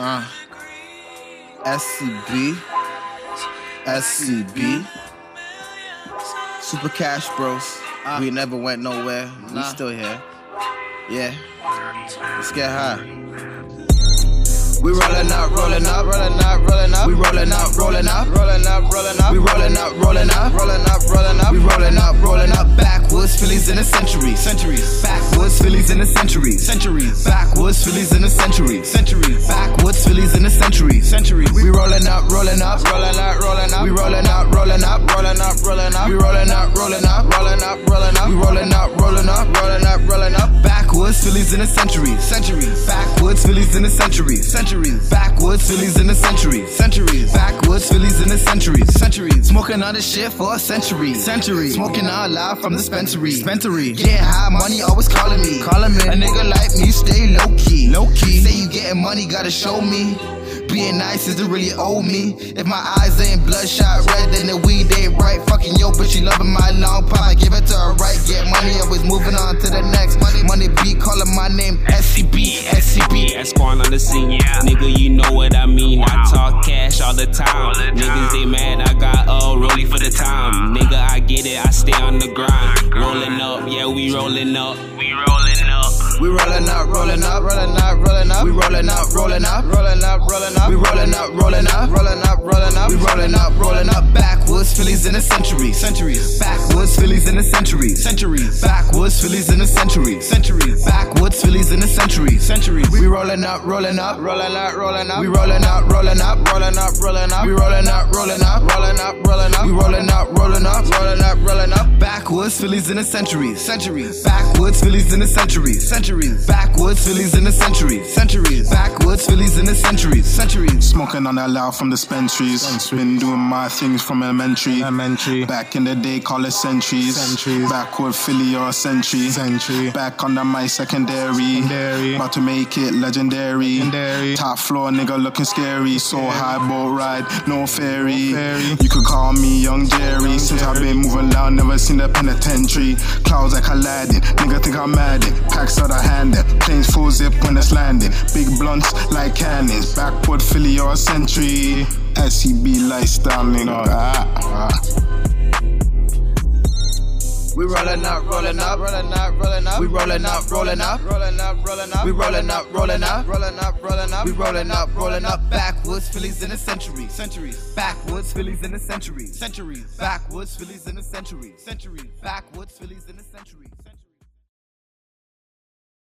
Uh, SCB, SCB, Super Cash Bros. Uh, we never went nowhere. We still here. Yeah. Let's get high. We rolling up, rolling up, rolling up, rolling up. We rolling up, rolling up, rolling up, rolling up. We rolling up, rolling up, rolling up, rolling up. We rolling up, rolling up. Backwoods Phillies in a century, centuries. Backwoods Phillies in a century, centuries. Backwoods Phillies in a century, centuries. Backwoods centuries. We rolling up, rolling up, rolling up, rolling up. We rolling up, rolling up, rolling up, rolling up. We rolling up, rolling up, rolling up, rolling up. We rolling up, rolling up, rolling up, rolling up. Backwoods Phillies in a century, centuries. Backwoods Phillies in a century, centuries. Backwoods Phillies in a century, centuries. Backwoods Phillies in a century, centuries. Smoking on this shit for a century, century. Smoking all loud from the dispensary, dispensary. Getting high, money always calling me, calling me. A nigga like me stay low key, low key. Say you getting money, gotta show me. Being nice is to really owe me. If my eyes ain't bloodshot red, then the weed ain't right. Fucking yo, but she loving my long pipe. I give it to her right. Get money, always moving on to the next. Money, money beat, calling my name SCB, SCB. Esquire on the scene, yeah. Nigga, you know what I mean. I talk cash all the time. Niggas, they mad, I got a rollie for the time. Nigga, I get it, I stay on the grind. Rolling up, yeah, we rolling up. We rolling up. We rolling up, rolling up, rolling up, rolling up. We rolling up, rolling up, rolling up, rolling up. We rolling up, rolling up, rolling up, rolling up. We rolling up, rolling up. Backwoods Phillies in a century, centuries. Backwoods Phillies in a century, centuries. Backwoods Phillies in a century, centuries. Phillies in a century, centuries. We rolling up, rolling up, rolling up, rolling up. We rolling up, rolling up, rolling up, rolling up. We rolling up, rolling up, rolling up, rolling up. We rolling up, rolling up, rolling up, rolling up. Backwoods Phillies in a century, centuries. Backwoods Phillies in a century, centuries. Backwoods Phillies in a century, centuries. Backwoods Phillies in a century, centuries. Smoking on that loud from dispensaries. Been doing my things from elementary. Elementary. Back in the day, call it centuries. Centuries. Backward Philly or a century. Century. Back under my secondary. Secondary. About to make it legendary. Legendary. Top floor nigga looking scary. So high boat ride, no ferry. ferry. You could call me Young Jerry. Since I've been moving loud, never seen the penitentiary. Clouds like Aladdin. Nigga think I'm mad. Packs out of handing. Planes full zip when it's landing. Big blunts like cannons. Backward Philly or a century. SCB lifestyle, nigga. Ah. Up, rolling up, rolling up, rolling up. We rolling up, rolling up, rolling up, rolling up. We rolling up, rolling up, rolling up, rolling up. We rolling up, rolling up. Backwoods Phillies in a century, centuries. Backwoods Phillies in a century, centuries. Backwoods Phillies in a century, centuries. Backwoods Phillies in a century, centuries.